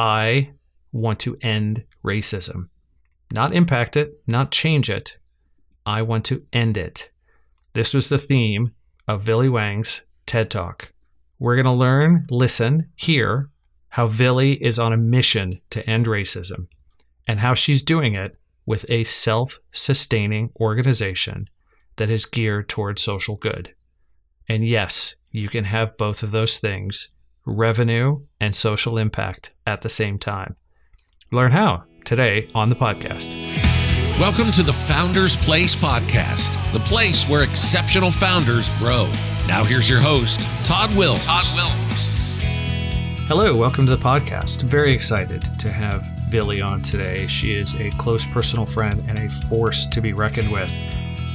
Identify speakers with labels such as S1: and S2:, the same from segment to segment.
S1: I want to end racism. Not impact it, not change it. I want to end it. This was the theme of Villy Wang's TED Talk. We're going to learn, listen, hear how Villy is on a mission to end racism and how she's doing it with a self sustaining organization that is geared towards social good. And yes, you can have both of those things revenue and social impact at the same time. Learn how today on the podcast.
S2: Welcome to the Founders Place podcast, the place where exceptional founders grow. Now here's your host, Todd Wilms. Todd Wilms.
S1: Hello, welcome to the podcast. Very excited to have Villy on today. She is a close personal friend and a force to be reckoned with.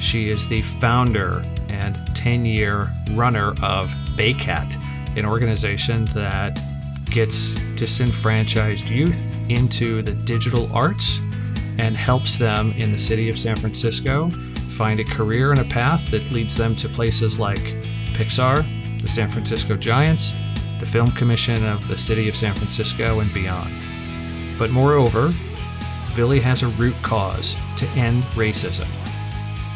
S1: She is the founder and 10 year runner of Baycat, an organization that gets disenfranchised youth into the digital arts and helps them in the city of San Francisco find a career and a path that leads them to places like Pixar, the San Francisco Giants, the Film Commission of the City of San Francisco, and beyond. But moreover, Villy has a root cause to end racism.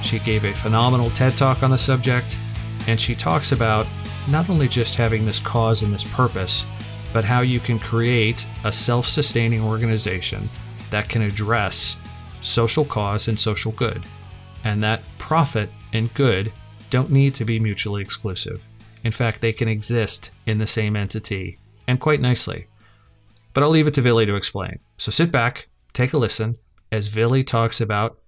S1: She gave a phenomenal TED talk on the subject, and she talks about not only just having this cause and this purpose, but how you can create a self sustaining organization that can address social cause and social good, and that profit and good don't need to be mutually exclusive. In fact, they can exist in the same entity, and quite nicely. But I'll leave it to Villy to explain. So sit back, take a listen, as Villy talks about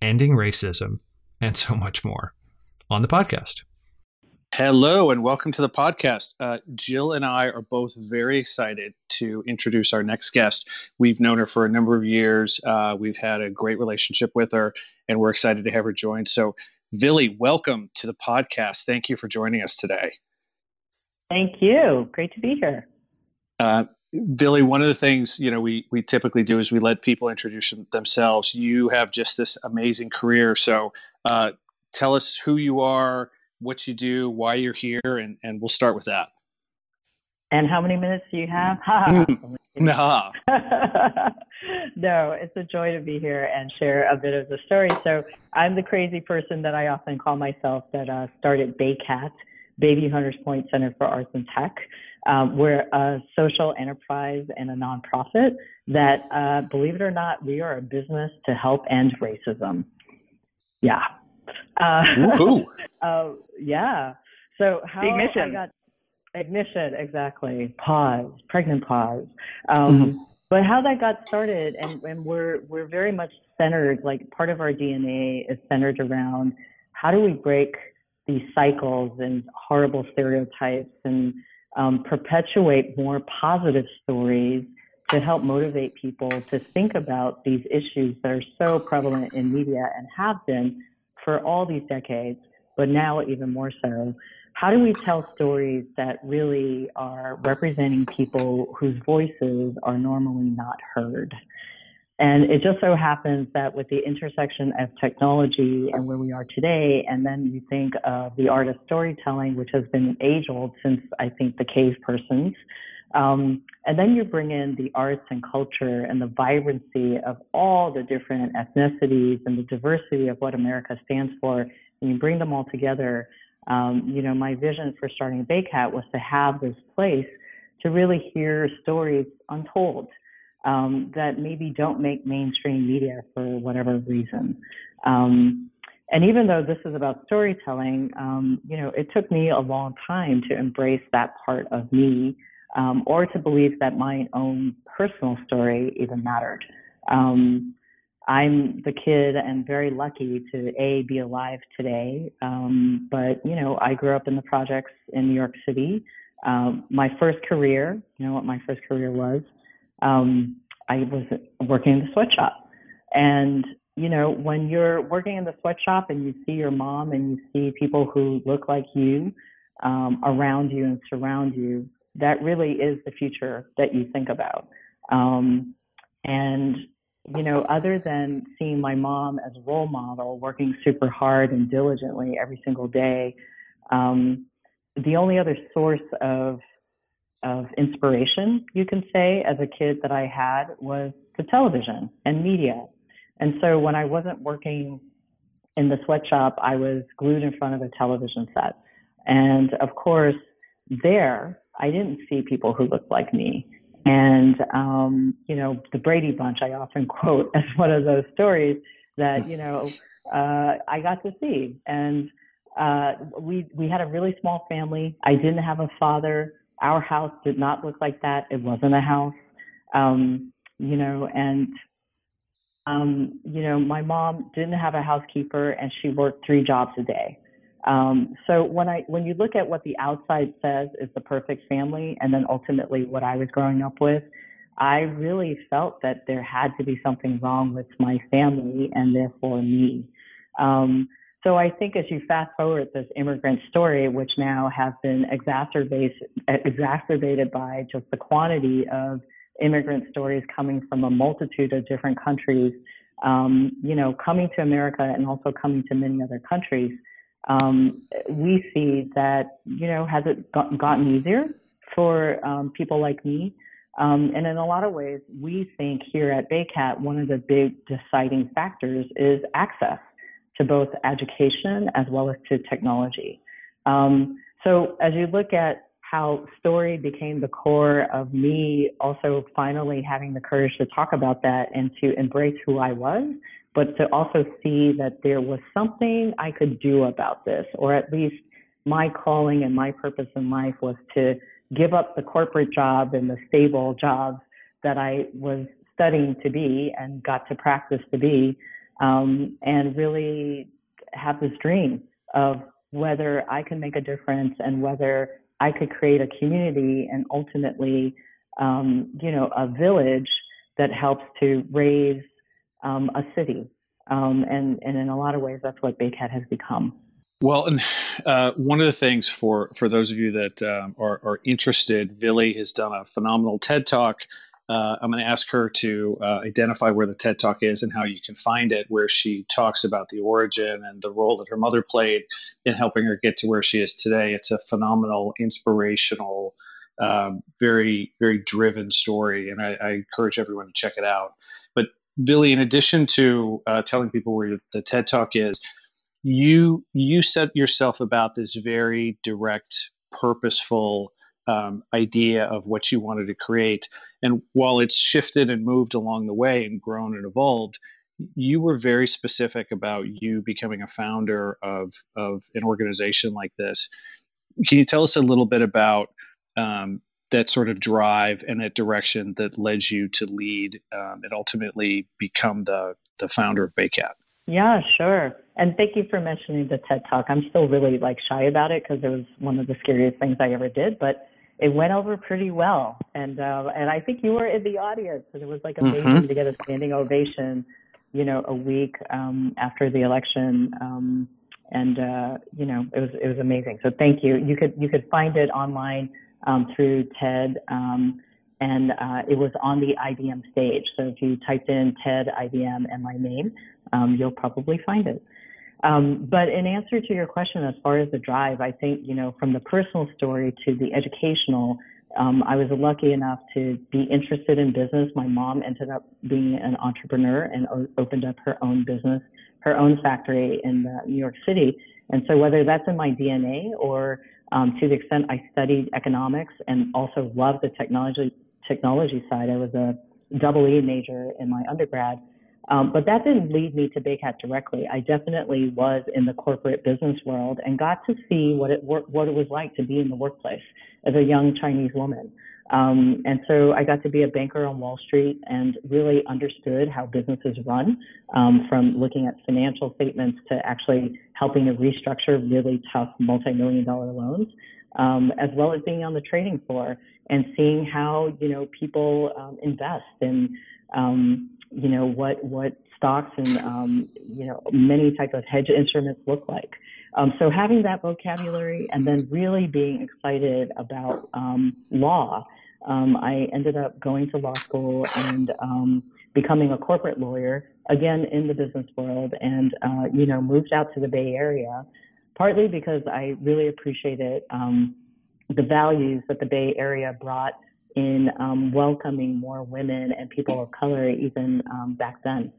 S1: ending racism and so much more on the podcast.
S3: Hello and welcome to the podcast. Uh, Jill and I are both very excited to introduce our next guest. We've known her for a number of years. Uh, we've had a great relationship with her, and we're excited to have her join. So, Villy, welcome to the podcast. Thank you for joining us today.
S4: Thank you. Great to be here.
S3: Uh, Villy, one of the things you know we we typically do is we let people introduce themselves. You have just this amazing career, so uh, tell us who you are, what you do, why you're here, and and we'll start with that.
S4: And how many minutes do you have?
S3: nah.
S4: no, it's a joy to be here and share a bit of the story. So I'm the crazy person that I often call myself that uh, started Baycat, Bayview Hunters Point Center for Arts and Tech. Um, we're a social enterprise and a nonprofit that, uh, believe it or not, we are a business to help end racism. Yeah.
S3: Uh,
S4: uh, yeah. So how
S3: ignition.
S4: I got ignition exactly. Pause. Pregnant pause. Um,
S3: Mm-hmm.
S4: But how that got started, and, and we're we're very much centered. Like part of our DNA is centered around how do we break these cycles and horrible stereotypes and um, perpetuate more positive stories to help motivate people to think about these issues that are so prevalent in media and have been for all these decades, but now even more so. How do we tell stories that really are representing people whose voices are normally not heard? And it just so happens that with the intersection of technology and where we are today, and then you think of the art of storytelling, which has been age old since I think the cave persons. Um, and then you bring in the arts and culture and the vibrancy of all the different ethnicities and the diversity of what America stands for, and you bring them all together. Um, you know, my vision for starting Baycat was to have this place to really hear stories untold um, that maybe don't make mainstream media for whatever reason. Um, and even though this is about storytelling, um, you know, it took me a long time to embrace that part of me um, or to believe that my own personal story even mattered. Um, I'm the kid and very lucky to a be alive today. Um, but you know, I grew up in the projects in New York City. Um, my first career, you know what my first career was? Um, I was working in the sweatshop, and you know, when you're working in the sweatshop and you see your mom and you see people who look like you um, around you and surround you, that really is the future that you think about. Um, and you know, other than seeing my mom as a role model, working super hard and diligently every single day, um, the only other source of of inspiration, you can say, as a kid that I had was the television and media. And so when I wasn't working in the sweatshop, I was glued in front of a television set. And of course, there, I didn't see people who looked like me. And, um, you know, the Brady Bunch, I often quote as one of those stories that, you know, uh, I got to see. And uh, we, we had a really small family. I didn't have a father. Our house did not look like that. It wasn't a house. Um, you know, and um, you know, my mom didn't have a housekeeper and she worked three jobs a day. Um, so when I when you look at what the outside says is the perfect family, and then ultimately what I was growing up with, I really felt that there had to be something wrong with my family and therefore me. Um, so I think as you fast forward this immigrant story, which now has been exacerbated exacerbated by just the quantity of immigrant stories coming from a multitude of different countries, um, you know, coming to America and also coming to many other countries, um, we see that, you know, has it got, gotten easier for um, people like me? Um, and in a lot of ways, we think here at Baycat, one of the big deciding factors is access to both education as well as to technology. Um, so as you look at how story became the core of me also finally having the courage to talk about that and to embrace who I was, but to also see that there was something I could do about this, or at least my calling and my purpose in life was to give up the corporate job and the stable jobs that I was studying to be and got to practice to be, um, and really have this dream of whether I can make a difference and whether I could create a community and ultimately, um, you know, a village that helps to raise um, a city. Um, and, and in a lot of ways, that's what Baycat has become.
S3: Well, and uh, one of the things for for those of you that um, are, are interested, Villy has done a phenomenal TED talk uh, I'm going to ask her to uh, identify where the TED Talk is and how you can find it, where she talks about the origin and the role that her mother played in helping her get to where she is today. It's a phenomenal, inspirational, um, very, very driven story, and I, I, encourage everyone to check it out. But Villy, in addition to uh, telling people where the TED Talk is, you you set yourself about this very direct, purposeful um, idea of what you wanted to create. And while it's shifted and moved along the way and grown and evolved, you were very specific about you becoming a founder of, of an organization like this. Can you tell us a little bit about um, that sort of drive and that direction that led you to lead um, and ultimately become the, the founder of Baycat?
S4: Yeah, sure. And thank you for mentioning the TED Talk. I'm still really like shy about it because it was one of the scariest things I ever did, but it went over pretty well. And uh, and I think you were in the audience, and it was like amazing mm-hmm. to get a standing ovation, you know, a week um, after the election. Um, and uh, you know, it was it was amazing. So thank you. You could you could find it online um, through TED. Um, and uh, it was on the IBM stage. So if you typed in TED IBM and my name, um, you'll probably find it. Um, but in answer to your question, as far as the drive, I think, you know, from the personal story to the educational, um, I was lucky enough to be interested in business. My mom ended up being an entrepreneur and o- opened up her own business, her own factory in uh, New York City. And so whether that's in my DNA or um, to the extent I studied economics and also loved the technology technology side, I was a double E major in my undergrad. Um, but that didn't lead me to Baycat directly. I definitely was in the corporate business world and got to see what it what it was like to be in the workplace as a young Chinese woman. Um, and so I got to be a banker on Wall Street and really understood how businesses run, um, from looking at financial statements to actually helping to restructure really tough multi-million dollar loans, um, as well as being on the trading floor and seeing how you know people um, invest and um, you know what what stocks and um, you know many type of hedge instruments look like. Um, so having that vocabulary and then really being excited about um, law, um, I ended up going to law school and um, becoming a corporate lawyer again in the business world, and uh, you know moved out to the Bay Area, partly because I really appreciated um, the values that the Bay Area brought in um, welcoming more women and people of color even um, back then.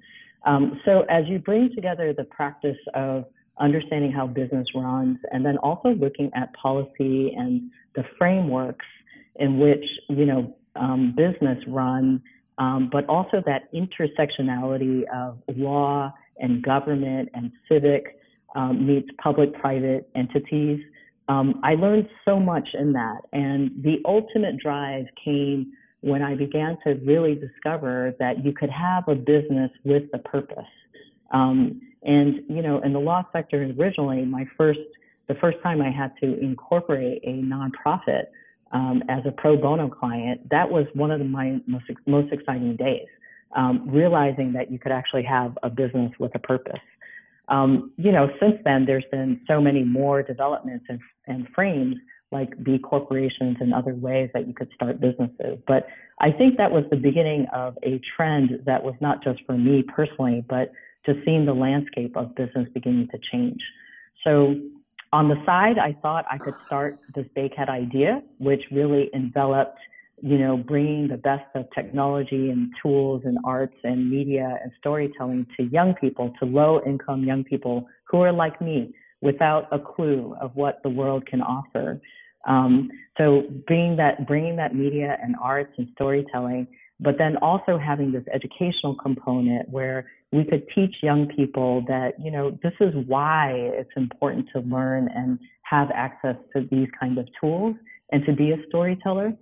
S4: Um, so as you bring together the practice of understanding how business runs and then also looking at policy and the frameworks in which you know um, business run, um, but also that intersectionality of law and government and civic um, meets public-private entities. Um, I learned so much in that, and the ultimate drive came when I began to really discover that you could have a business with a purpose. Um, and you know, in the law sector originally, my first the first time I had to incorporate a nonprofit um, as a pro bono client, that was one of the, my most most exciting days. Um, realizing that you could actually have a business with a purpose. Um, you know, since then, there's been so many more developments and, and frames like B corporations and other ways that you could start businesses. But I think that was the beginning of a trend that was not just for me personally, but just seeing the landscape of business beginning to change. So on the side, I thought I could start this BayCat idea, which really enveloped, you know, bringing the best of technology and tools and arts and media and storytelling to young people, to low income young people who are like me without a clue of what the world can offer. Um, so bringing that, bringing that media and arts and storytelling, but then also having this educational component where we could teach young people that, you know, this is why it's important to learn and have access to these kind of tools and to be a storyteller.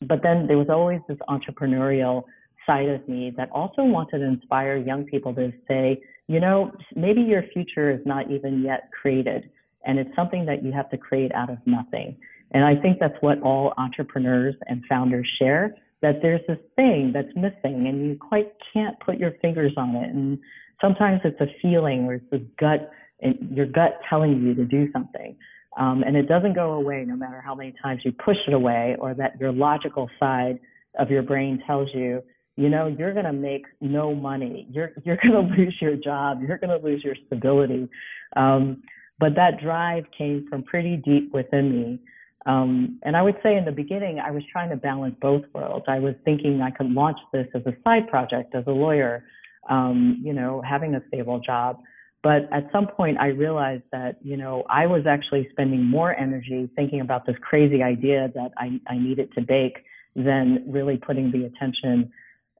S4: But then there was always this entrepreneurial side of me that also wanted to inspire young people to say, you know, maybe your future is not even yet created and it's something that you have to create out of nothing. And I think that's what all entrepreneurs and founders share that there's this thing that's missing and you quite can't put your fingers on it. And sometimes it's a feeling or it's this gut, your gut telling you to do something. Um, and it doesn't go away no matter how many times you push it away or that your logical side of your brain tells you, you know, you're going to make no money. You're, you're going to lose your job. You're going to lose your stability. Um, but that drive came from pretty deep within me. Um, and I would say in the beginning, I was trying to balance both worlds. I was thinking I could launch this as a side project as a lawyer, um, you know, having a stable job. But at some point, I realized that, you know, I was actually spending more energy thinking about this crazy idea that I, I needed to bake than really putting the attention,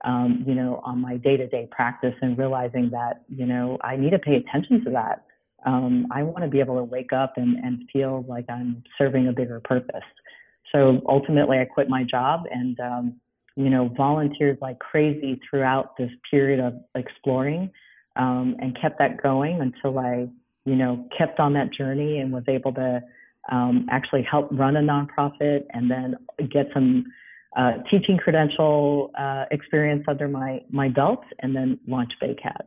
S4: um, you know, on my day to day practice and realizing that, you know, I need to pay attention to that um, I want to be able to wake up and, and feel like I'm serving a bigger purpose. So ultimately, I quit my job and, um, you know, volunteered like crazy throughout this period of exploring um, and kept that going until I, you know, kept on that journey and was able to um, actually help run a nonprofit and then get some uh, teaching credential uh, experience under my, my belt and then launch BayCat.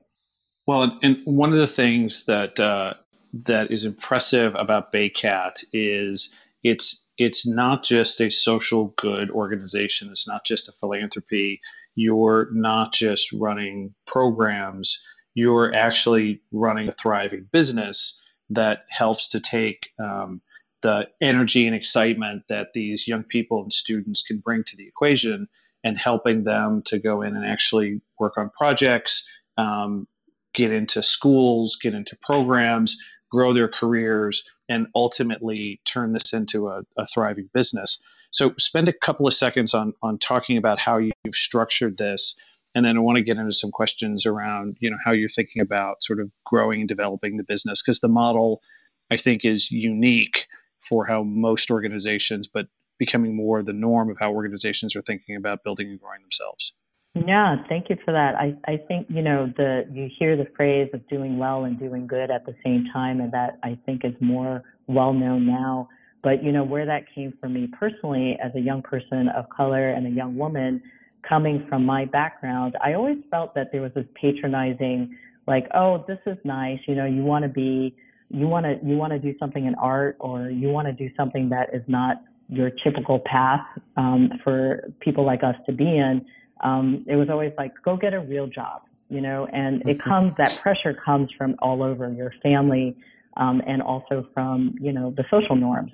S3: Well, and one of the things that uh, that is impressive about Baycat is it's it's not just a social good organization. It's not just a philanthropy. You're not just running programs. You're actually running a thriving business that helps to take um, the energy and excitement that these young people and students can bring to the equation and helping them to go in and actually work on projects, um, get into schools, get into programs, grow their careers, and ultimately turn this into a, a thriving business. So, spend a couple of seconds on on talking about how you've structured this, and then I want to get into some questions around you know how you're thinking about sort of growing and developing the business because the model I think is unique for how most organizations, but becoming more the norm of how organizations are thinking about building and growing themselves.
S4: Yeah, thank you for that. I, I think, you know, the you hear the phrase of doing well and doing good at the same time, and that I think is more well known now. But, you know, where that came from me personally as a young person of color and a young woman coming from my background, I always felt that there was this patronizing, like, oh, this is nice, you know, you want to be, you want to, you want to do something in art or you want to do something that is not your typical path um, for people like us to be in um, it was always like, go get a real job, you know, and it mm-hmm. comes, that pressure comes from all over your family um, and also from, you know, the social norms.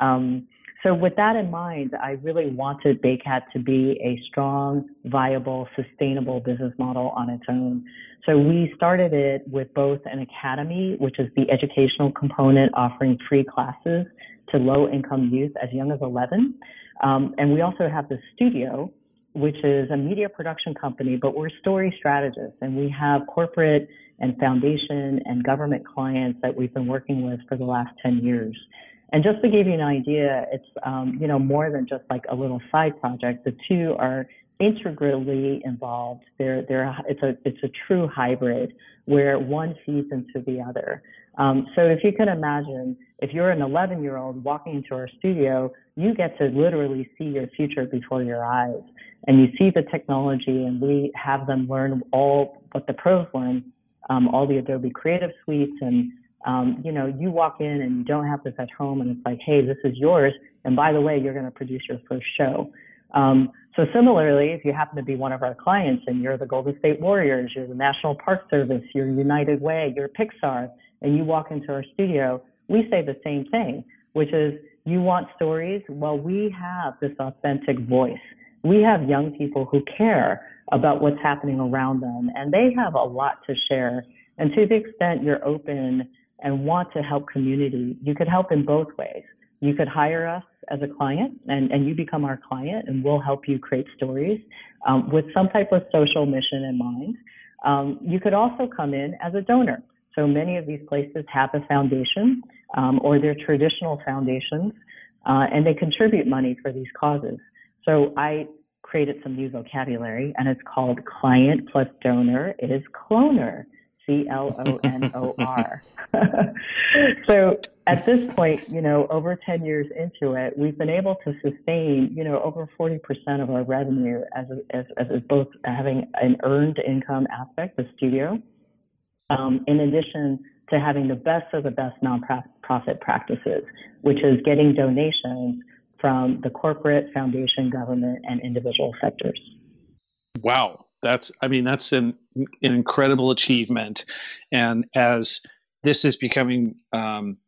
S4: Um, so with that in mind, I really wanted Baycat to be a strong, viable, sustainable business model on its own. So we started it with both an academy, which is the educational component offering free classes to low income youth as young as 11. Um, and we also have the studio, which is a media production company, but we're story strategists and we have corporate and foundation and government clients that we've been working with for the last 10 years. And just to give you an idea, it's um, you know more than just like a little side project. The two are integrally involved. They're they're it's a it's a true hybrid where one feeds into the other. Um, so if you can imagine, if you're an 11 year old walking into our studio, you get to literally see your future before your eyes, and you see the technology, and we have them learn all what the pros learn, um, all the Adobe Creative Suites and um, you know, you walk in and you don't have this at home, and it's like, hey, this is yours, and by the way, you're going to produce your first show. Um, so similarly, if you happen to be one of our clients and you're the Golden State Warriors, you're the National Park Service, you're United Way, you're Pixar, and you walk into our studio, we say the same thing, which is you want stories? Well, we have this authentic voice. We have young people who care about what's happening around them, and they have a lot to share. And to the extent you're open and want to help community, you could help in both ways. You could hire us as a client and, and you become our client and we'll help you create stories um, with some type of social mission in mind. Um, you could also come in as a donor. So many of these places have a foundation um, or they're traditional foundations uh, and they contribute money for these causes. So I created some new vocabulary and it's called client plus donor is cloner. C L O N O R. so at this point, you know, over 10 years into it, we've been able to sustain, you know, over 40% of our revenue as, as, as both having an earned income aspect, the studio, um, in addition to having the best of the best nonprofit practices, which is getting donations from the corporate, foundation, government, and individual sectors.
S3: Wow that's i mean that's an, an incredible achievement. And as this is becoming um,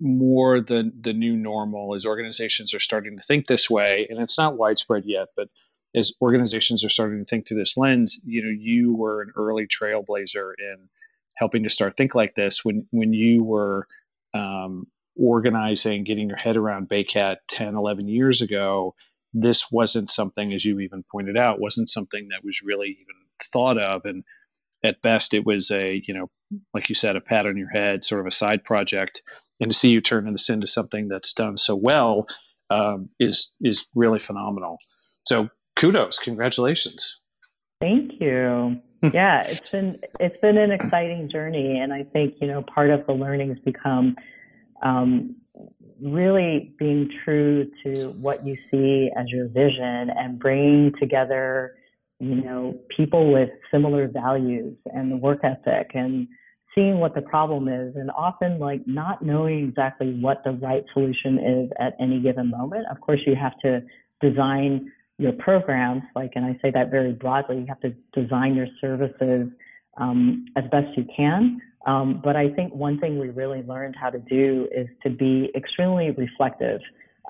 S3: more the the new normal as organizations are starting to think this way and it's not widespread yet but as organizations are starting to think through this lens you know you were an early trailblazer in helping to start think like this when when you were um, organizing getting your head around baycat 10 11 years ago this wasn't something, as you even pointed out, wasn't something that was really even thought of. And at best, it was a, you know, like you said, a pat on your head, sort of a side project. And to see you turn this into something that's done so well um, is is really phenomenal. So kudos, congratulations.
S4: Thank you. yeah, it's been it's been an exciting journey, and I think you know part of the learnings become um, really being true to what you see as your vision and bringing together, you know, people with similar values and the work ethic and seeing what the problem is and often like not knowing exactly what the right solution is at any given moment. Of course, you have to design your programs, like, and I say that very broadly, you have to design your services um, as best you can. Um, but I think one thing we really learned how to do is to be extremely reflective.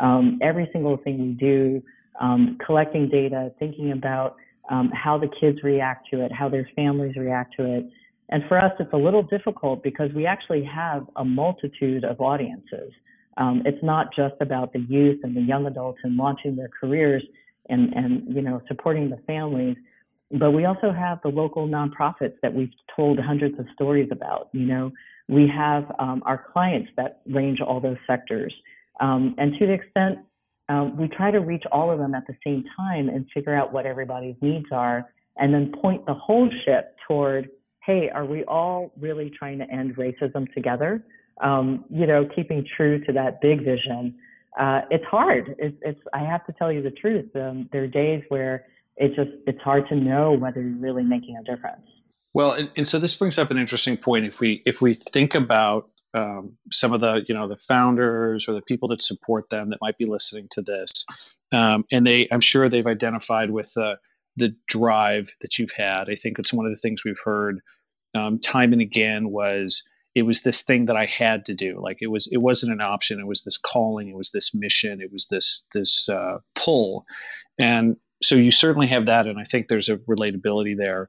S4: Um, every single thing we do, um, collecting data, thinking about um, how the kids react to it, how their families react to it. And for us, it's a little difficult because we actually have a multitude of audiences. Um, it's not just about the youth and the young adults and launching their careers and, and you know supporting the families but we also have the local nonprofits that we've told hundreds of stories about. You know, we have um, our clients that range all those sectors. Um, and to the extent um, we try to reach all of them at the same time and figure out what everybody's needs are, and then point the whole ship toward, hey, are we all really trying to end racism together? Um, you know, keeping true to that big vision. Uh, it's hard. It's, it's, I have to tell you the truth. Um, there are days where it's just it's hard to know whether you're really making a difference.
S3: Well, and, and so this brings up an interesting point. If we if we think about um, some of the you know the founders or the people that support them that might be listening to this, um, and they I'm sure they've identified with the the drive that you've had. I think it's one of the things we've heard um, time and again was it was this thing that I had to do. Like it was, it wasn't an option. It was this calling. It was this mission. It was this this uh, pull, and so you certainly have that. And I think there's a relatability there.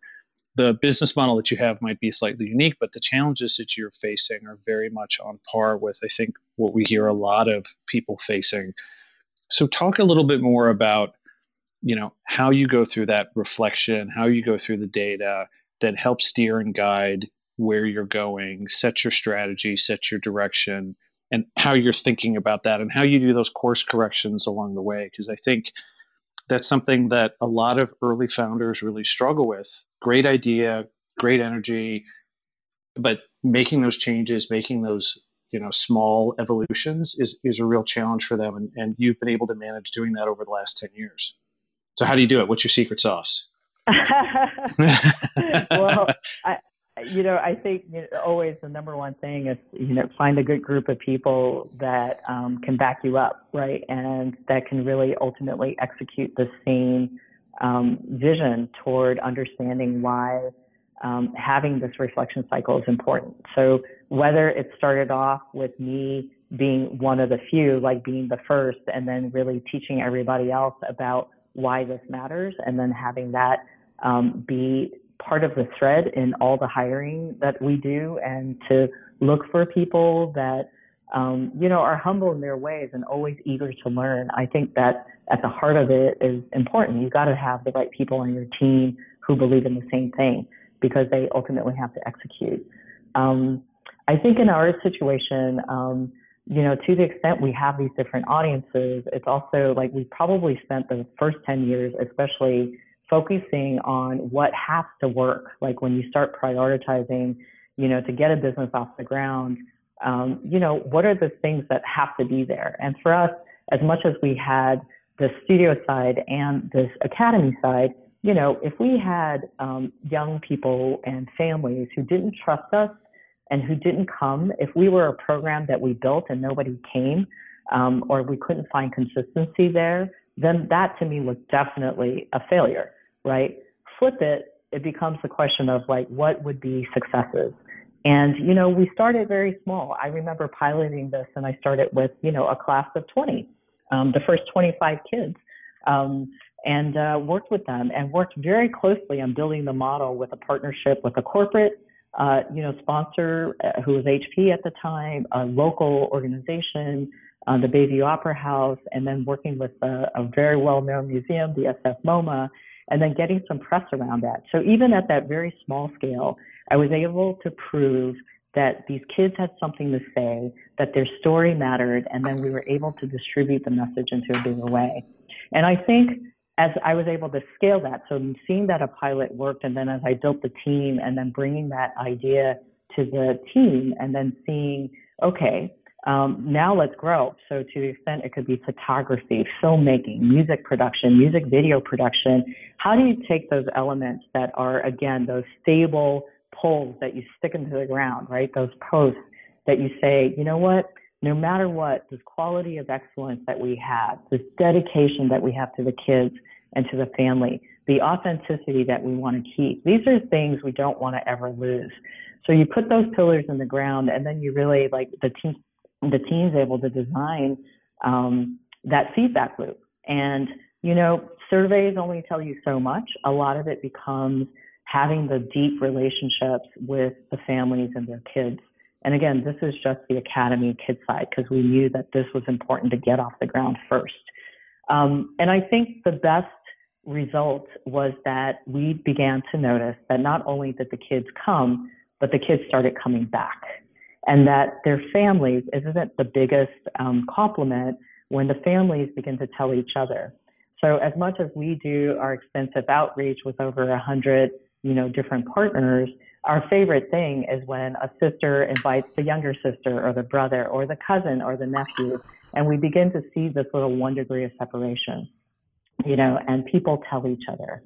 S3: The business model that you have might be slightly unique, but the challenges that you're facing are very much on par with, I think, what we hear a lot of people facing. So, talk a little bit more about, you know, how you go through that reflection, how you go through the data that helps steer and guide where you're going, set your strategy, set your direction, and how you're thinking about that and how you do those course corrections along the way. Because I think that's something that a lot of early founders really struggle with. Great idea, great energy, but making those changes, making those you know small evolutions is is a real challenge for them and, and you've been able to manage doing that over the last 10 years. So how do you do it? What's your secret sauce?
S4: Well I, you know, I think you know, always the number one thing is you know find a good group of people that um, can back you up, right, and that can really ultimately execute the same um, vision toward understanding why um, having this reflection cycle is important. So whether it started off with me being one of the few, like being the first, and then really teaching everybody else about why this matters, and then having that um, be part of the thread in all the hiring that we do and to look for people that um, you know are humble in their ways and always eager to learn. I think that at the heart of it is important. You got to have the right people on your team who believe in the same thing because they ultimately have to execute. Um, i think in our situation um, you know to the extent we have these different audiences it's also like we probably spent the first 10 years especially focusing on what has to work. Like when you start prioritizing, you know, to get a business off the ground, um, you know, what are the things that have to be there? And for us, as much as we had the studio side and this academy side, you know, if we had um, young people and families who didn't trust us and who didn't come, if we were a program that we built and nobody came, um, or we couldn't find consistency there, then that to me was definitely a failure right? Flip it, it becomes a question of like, what would be successes? And, you know, we started very small. I remember piloting this and I started with, you know, a class of 20, um, the first 25 kids, um, and uh, worked with them and worked very closely on building the model with a partnership with a corporate, uh, you know, sponsor uh, who was HP at the time, a local organization, uh, the Bayview Opera House, and then working with a, a very well-known museum, the SF MoMA, and then getting some press around that. So even at that very small scale, I was able to prove that these kids had something to say, that their story mattered, and then we were able to distribute the message into a bigger way. And I think as I was able to scale that, so seeing that a pilot worked, and then as I built the team, and then bringing that idea to the team, and then seeing, okay, um, now let's grow. So to the extent it could be photography, filmmaking, music production, music video production, how do you take those elements that are, again, those stable poles that you stick into the ground, right? Those posts that you say, you know what? No matter what, this quality of excellence that we have, this dedication that we have to the kids and to the family, the authenticity that we want to keep, these are things we don't want to ever lose. So you put those pillars in the ground and then you really like the team the team's able to design um, that feedback loop. And, you know, surveys only tell you so much. A lot of it becomes having the deep relationships with the families and their kids. And again, this is just the academy kid side because we knew that this was important to get off the ground first. Um, and I think the best result was that we began to notice that not only did the kids come, but the kids started coming back and that their families isn't the biggest um, compliment when the families begin to tell each other. So as much as we do our extensive outreach with over a hundred, you know, different partners, our favorite thing is when a sister invites the younger sister or the brother or the cousin or the nephew, and we begin to see this little one degree of separation, you know, and people tell each other.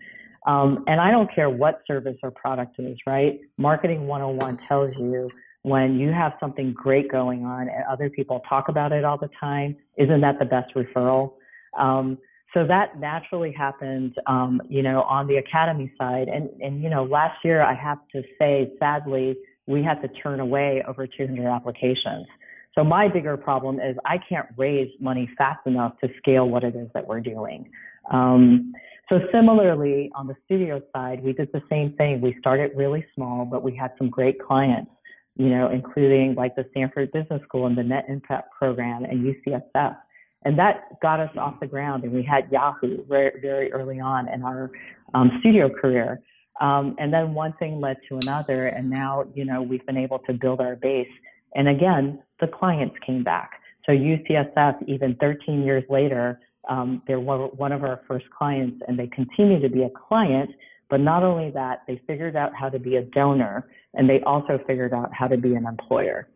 S4: Um, and I don't care what service or product is, right? Marketing 101 tells you when you have something great going on and other people talk about it all the time, isn't that the best referral? Um, so that naturally happened, um, you know, on the academy side. And, and, you know, last year I have to say, sadly, we had to turn away over 200 applications. So my bigger problem is I can't raise money fast enough to scale what it is that we're doing. Um, so similarly, on the studio side, we did the same thing. We started really small, but we had some great clients, you know, including like the Stanford Business School and the Net Impact Program and UCSF. And that got us off the ground. And we had Yahoo very, very early on in our um, studio career. Um, and then one thing led to another. And now, you know, we've been able to build our base. And again, the clients came back. So UCSF, even 13 years later, um, they're one of our first clients and they continue to be a client. But not only that, they figured out how to be a donor and they also figured out how to be an employer.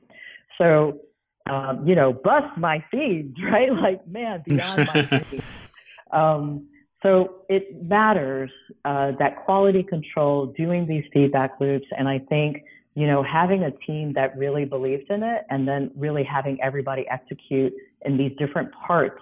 S4: So, um, you know, bust my seeds, right? Like, man, beyond my seeds. Um, so it matters uh, that quality control, doing these feedback loops, and I think you know having a team that really believed in it, and then really having everybody execute in these different parts,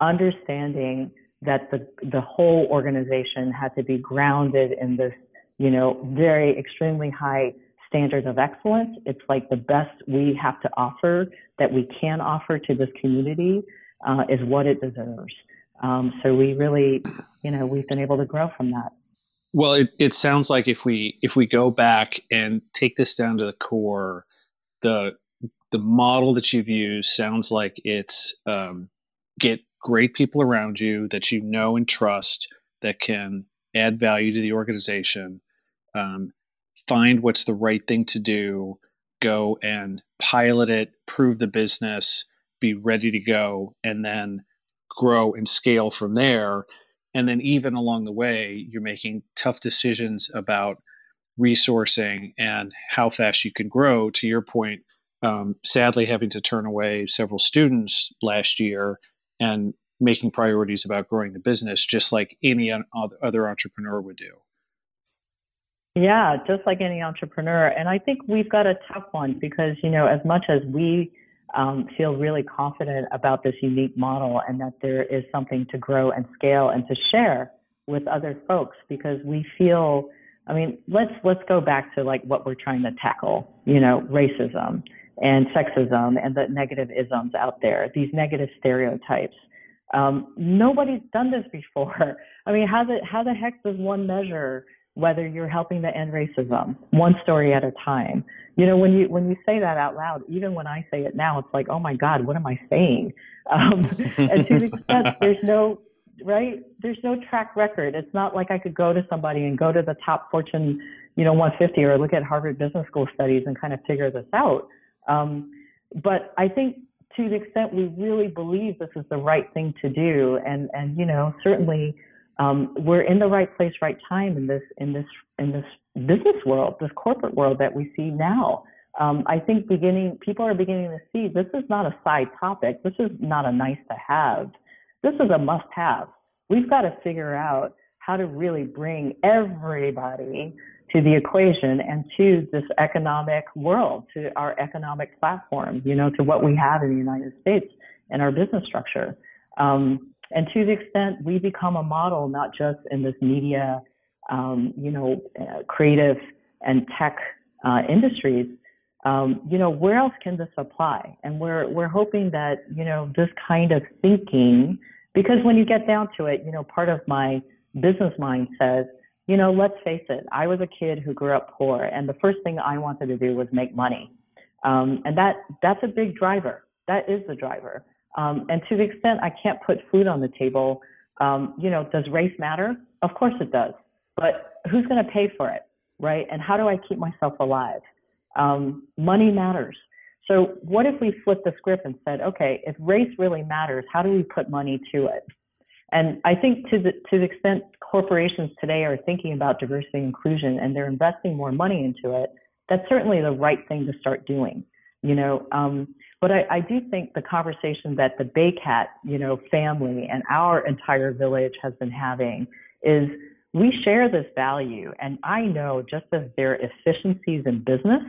S4: understanding that the the whole organization had to be grounded in this you know very extremely high standard of excellence. It's like the best we have to offer that we can offer to this community uh, is what it deserves. Um, so we really, you know, we've been able to grow from that.
S3: Well, it, it sounds like if we if we go back and take this down to the core, the the model that you've used sounds like it's um, get great people around you that you know and trust that can add value to the organization, um, find what's the right thing to do, go and pilot it, prove the business, be ready to go, and then grow and scale from there. And then, even along the way, you're making tough decisions about resourcing and how fast you can grow. To your point, um, sadly, having to turn away several students last year and making priorities about growing the business, just like any other entrepreneur would do.
S4: Yeah, just like any entrepreneur. And I think we've got a tough one because, you know, as much as we um, feel really confident about this unique model and that there is something to grow and scale and to share with other folks because we feel I mean, let's let's go back to like what we're trying to tackle, you know, racism and sexism and the negative isms out there, these negative stereotypes. Um, nobody's done this before. I mean, how the how the heck does one measure whether you're helping to end racism one story at a time? You know when you when you say that out loud even when i say it now it's like oh my god what am i saying? Um, and to the extent there's no right? There's no track record. It's not like i could go to somebody and go to the top fortune you know 150 or look at harvard business school studies and kind of figure this out um, but i think to the extent we really believe this is the right thing to do and and you know certainly um, we're in the right place, right time in this in this in this business world, this corporate world that we see now. Um, I think beginning people are beginning to see this is not a side topic. This is not a nice to have. This is a must have. We've got to figure out how to really bring everybody to the equation and to this economic world, to our economic platform, you know, to what we have in the United States and our business structure. Um, and to the extent we become a model, not just in this media, um, you know, uh, creative and tech uh, industries, um, you know, where else can this apply? And we're we're hoping that you know this kind of thinking, because when you get down to it, you know, part of my business mind says, you know, let's face it, I was a kid who grew up poor, and the first thing I wanted to do was make money, um, and that that's a big driver. That is the driver. Um, and to the extent I can't put food on the table, um, you know, does race matter? Of course it does. But who's going to pay for it, right? And how do I keep myself alive? Um, money matters. So what if we flipped the script and said, okay, if race really matters, how do we put money to it? And I think to the to the extent corporations today are thinking about diversity and inclusion and they're investing more money into it, that's certainly the right thing to start doing. You know, um, but I, I do think the conversation that the Baycat, you know, family and our entire village has been having is we share this value. And I know just as there are efficiencies in business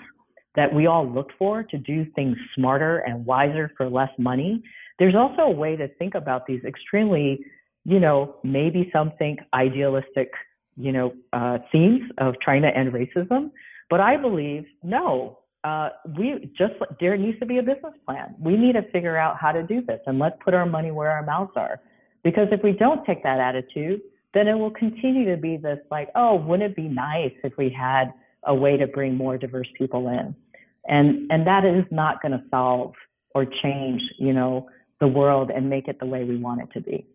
S4: that we all look for to do things smarter and wiser for less money, there's also a way to think about these extremely, you know, maybe some think idealistic, you know, uh, themes of trying to end racism. But I believe, no, uh, we just there needs to be a business plan. We need to figure out how to do this, and let's put our money where our mouths are. Because if we don't take that attitude, then it will continue to be this like, oh, wouldn't it be nice if we had a way to bring more diverse people in? And and that is not going to solve or change, you know, the world and make it the way we want it to be.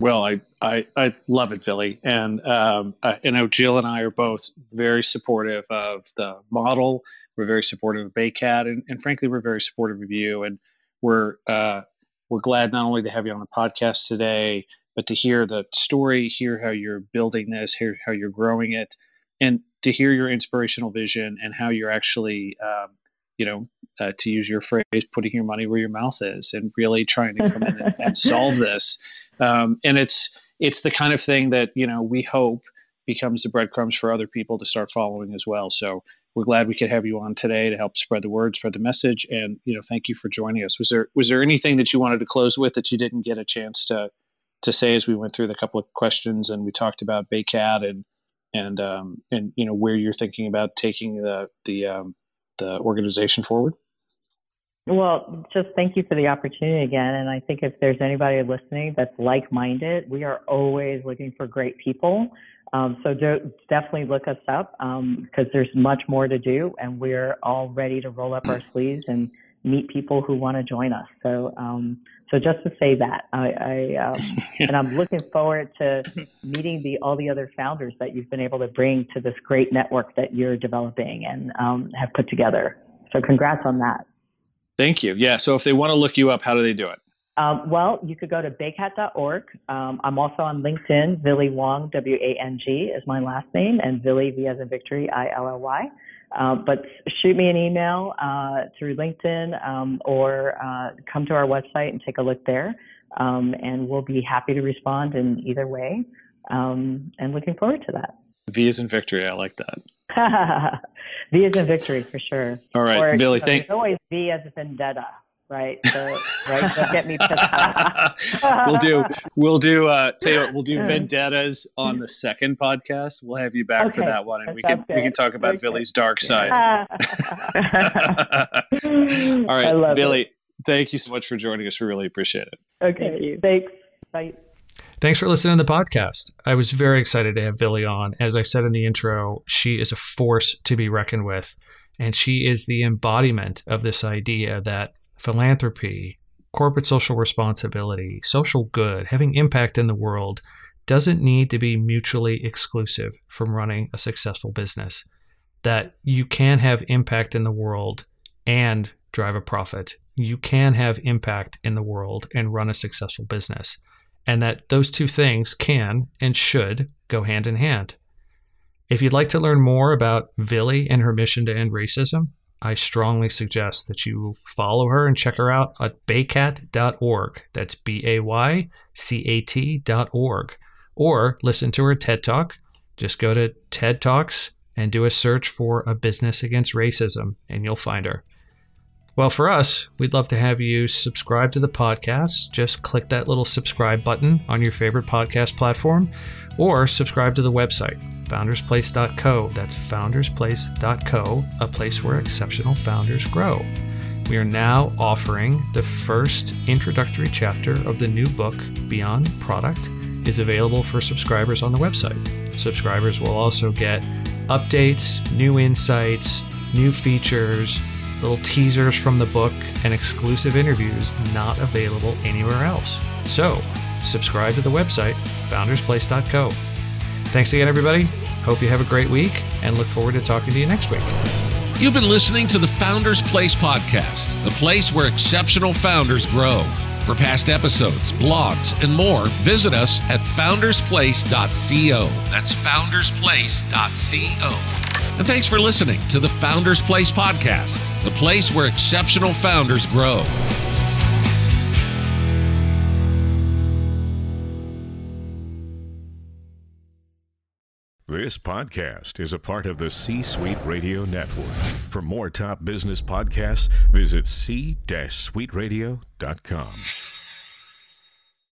S3: Well, I, I, I love it, Villy. And um, I, you know, Jill and I are both very supportive of the model. We're very supportive of Baycat, and, and frankly, we're very supportive of you. And we're uh, we're glad not only to have you on the podcast today, but to hear the story, hear how you're building this, hear how you're growing it, and to hear your inspirational vision and how you're actually, um, you know, uh, to use your phrase, putting your money where your mouth is, and really trying to come in and, and solve this. Um, and it's it's the kind of thing that you know we hope becomes the breadcrumbs for other people to start following as well. So we're glad we could have you on today to help spread the word, spread the message, and you know thank you for joining us. Was there was there anything that you wanted to close with that you didn't get a chance to to say as we went through the couple of questions and we talked about Baycat and and um, and you know where you're thinking about taking the the um, the organization forward?
S4: Well, just thank you for the opportunity again. And I think if there's anybody listening that's like minded, we are always looking for great people. Um, so do, definitely look us up because um, there's much more to do, and we're all ready to roll up our sleeves and meet people who want to join us. So, um, so just to say that, I, I um, and I'm looking forward to meeting the all the other founders that you've been able to bring to this great network that you're developing and um, have put together. So, congrats on that.
S3: Thank you. Yeah. So, if they want to look you up, how do they do it?
S4: Um, well, you could go to baycat.org. Um, I'm also on LinkedIn. Villy Wong, W A N G, is my last name, and Villy, V as in victory, I L L Y. Uh, but shoot me an email uh, through LinkedIn um, or uh, come to our website and take a look there. Um, and we'll be happy to respond in either way. Um, and looking forward to that.
S3: V is in victory. I like that.
S4: v is in victory for sure.
S3: All right, or, Villy. thank.
S4: There's always V as a vendetta right? So, right, don't get me
S3: pissed we'll do, we'll do, uh, tell you what, we'll do vendettas on the second podcast. We'll have you back okay. for that one, and we can good. we can talk about Very Villy's good. dark side. All right, Villy. It. Thank you so much for joining us. We really appreciate it.
S4: Okay, thanks. Bye.
S1: Thanks for listening to the podcast. I was very excited to have Villy on. As I said in the intro, she is a force to be reckoned with. And she is the embodiment of this idea that philanthropy, corporate social responsibility, social good, having impact in the world doesn't need to be mutually exclusive from running a successful business. That you can have impact in the world and drive a profit. You can have impact in the world and run a successful business. And that those two things can and should go hand in hand. If you'd like to learn more about Villy and her mission to end racism, I strongly suggest that you follow her and check her out at baycat.org. That's B A Y C A T.org. Or listen to her TED Talk. Just go to TED Talks and do a search for a business against racism, and you'll find her. Well, for us, we'd love to have you subscribe to the podcast. Just click that little subscribe button on your favorite podcast platform or subscribe to the website, foundersplace.co. That's foundersplace.co, a place where exceptional founders grow. We are now offering the first introductory chapter of the new book, Beyond Product, is available for subscribers on the website. Subscribers will also get updates, new insights, new features, little teasers from the book, and exclusive interviews not available anywhere else. So, subscribe to the website, foundersplace.co. Thanks again, everybody. Hope you have a great week and look forward to talking to you next week.
S2: You've been listening to the Founders Place podcast, the place where exceptional founders grow. For past episodes, blogs, and more, visit us at foundersplace.co. That's foundersplace.co. And thanks for listening to the Founders Place podcast, the place where exceptional founders grow.
S5: This podcast is a part of the C Suite Radio Network. For more top business podcasts, visit c-suiteradio.com.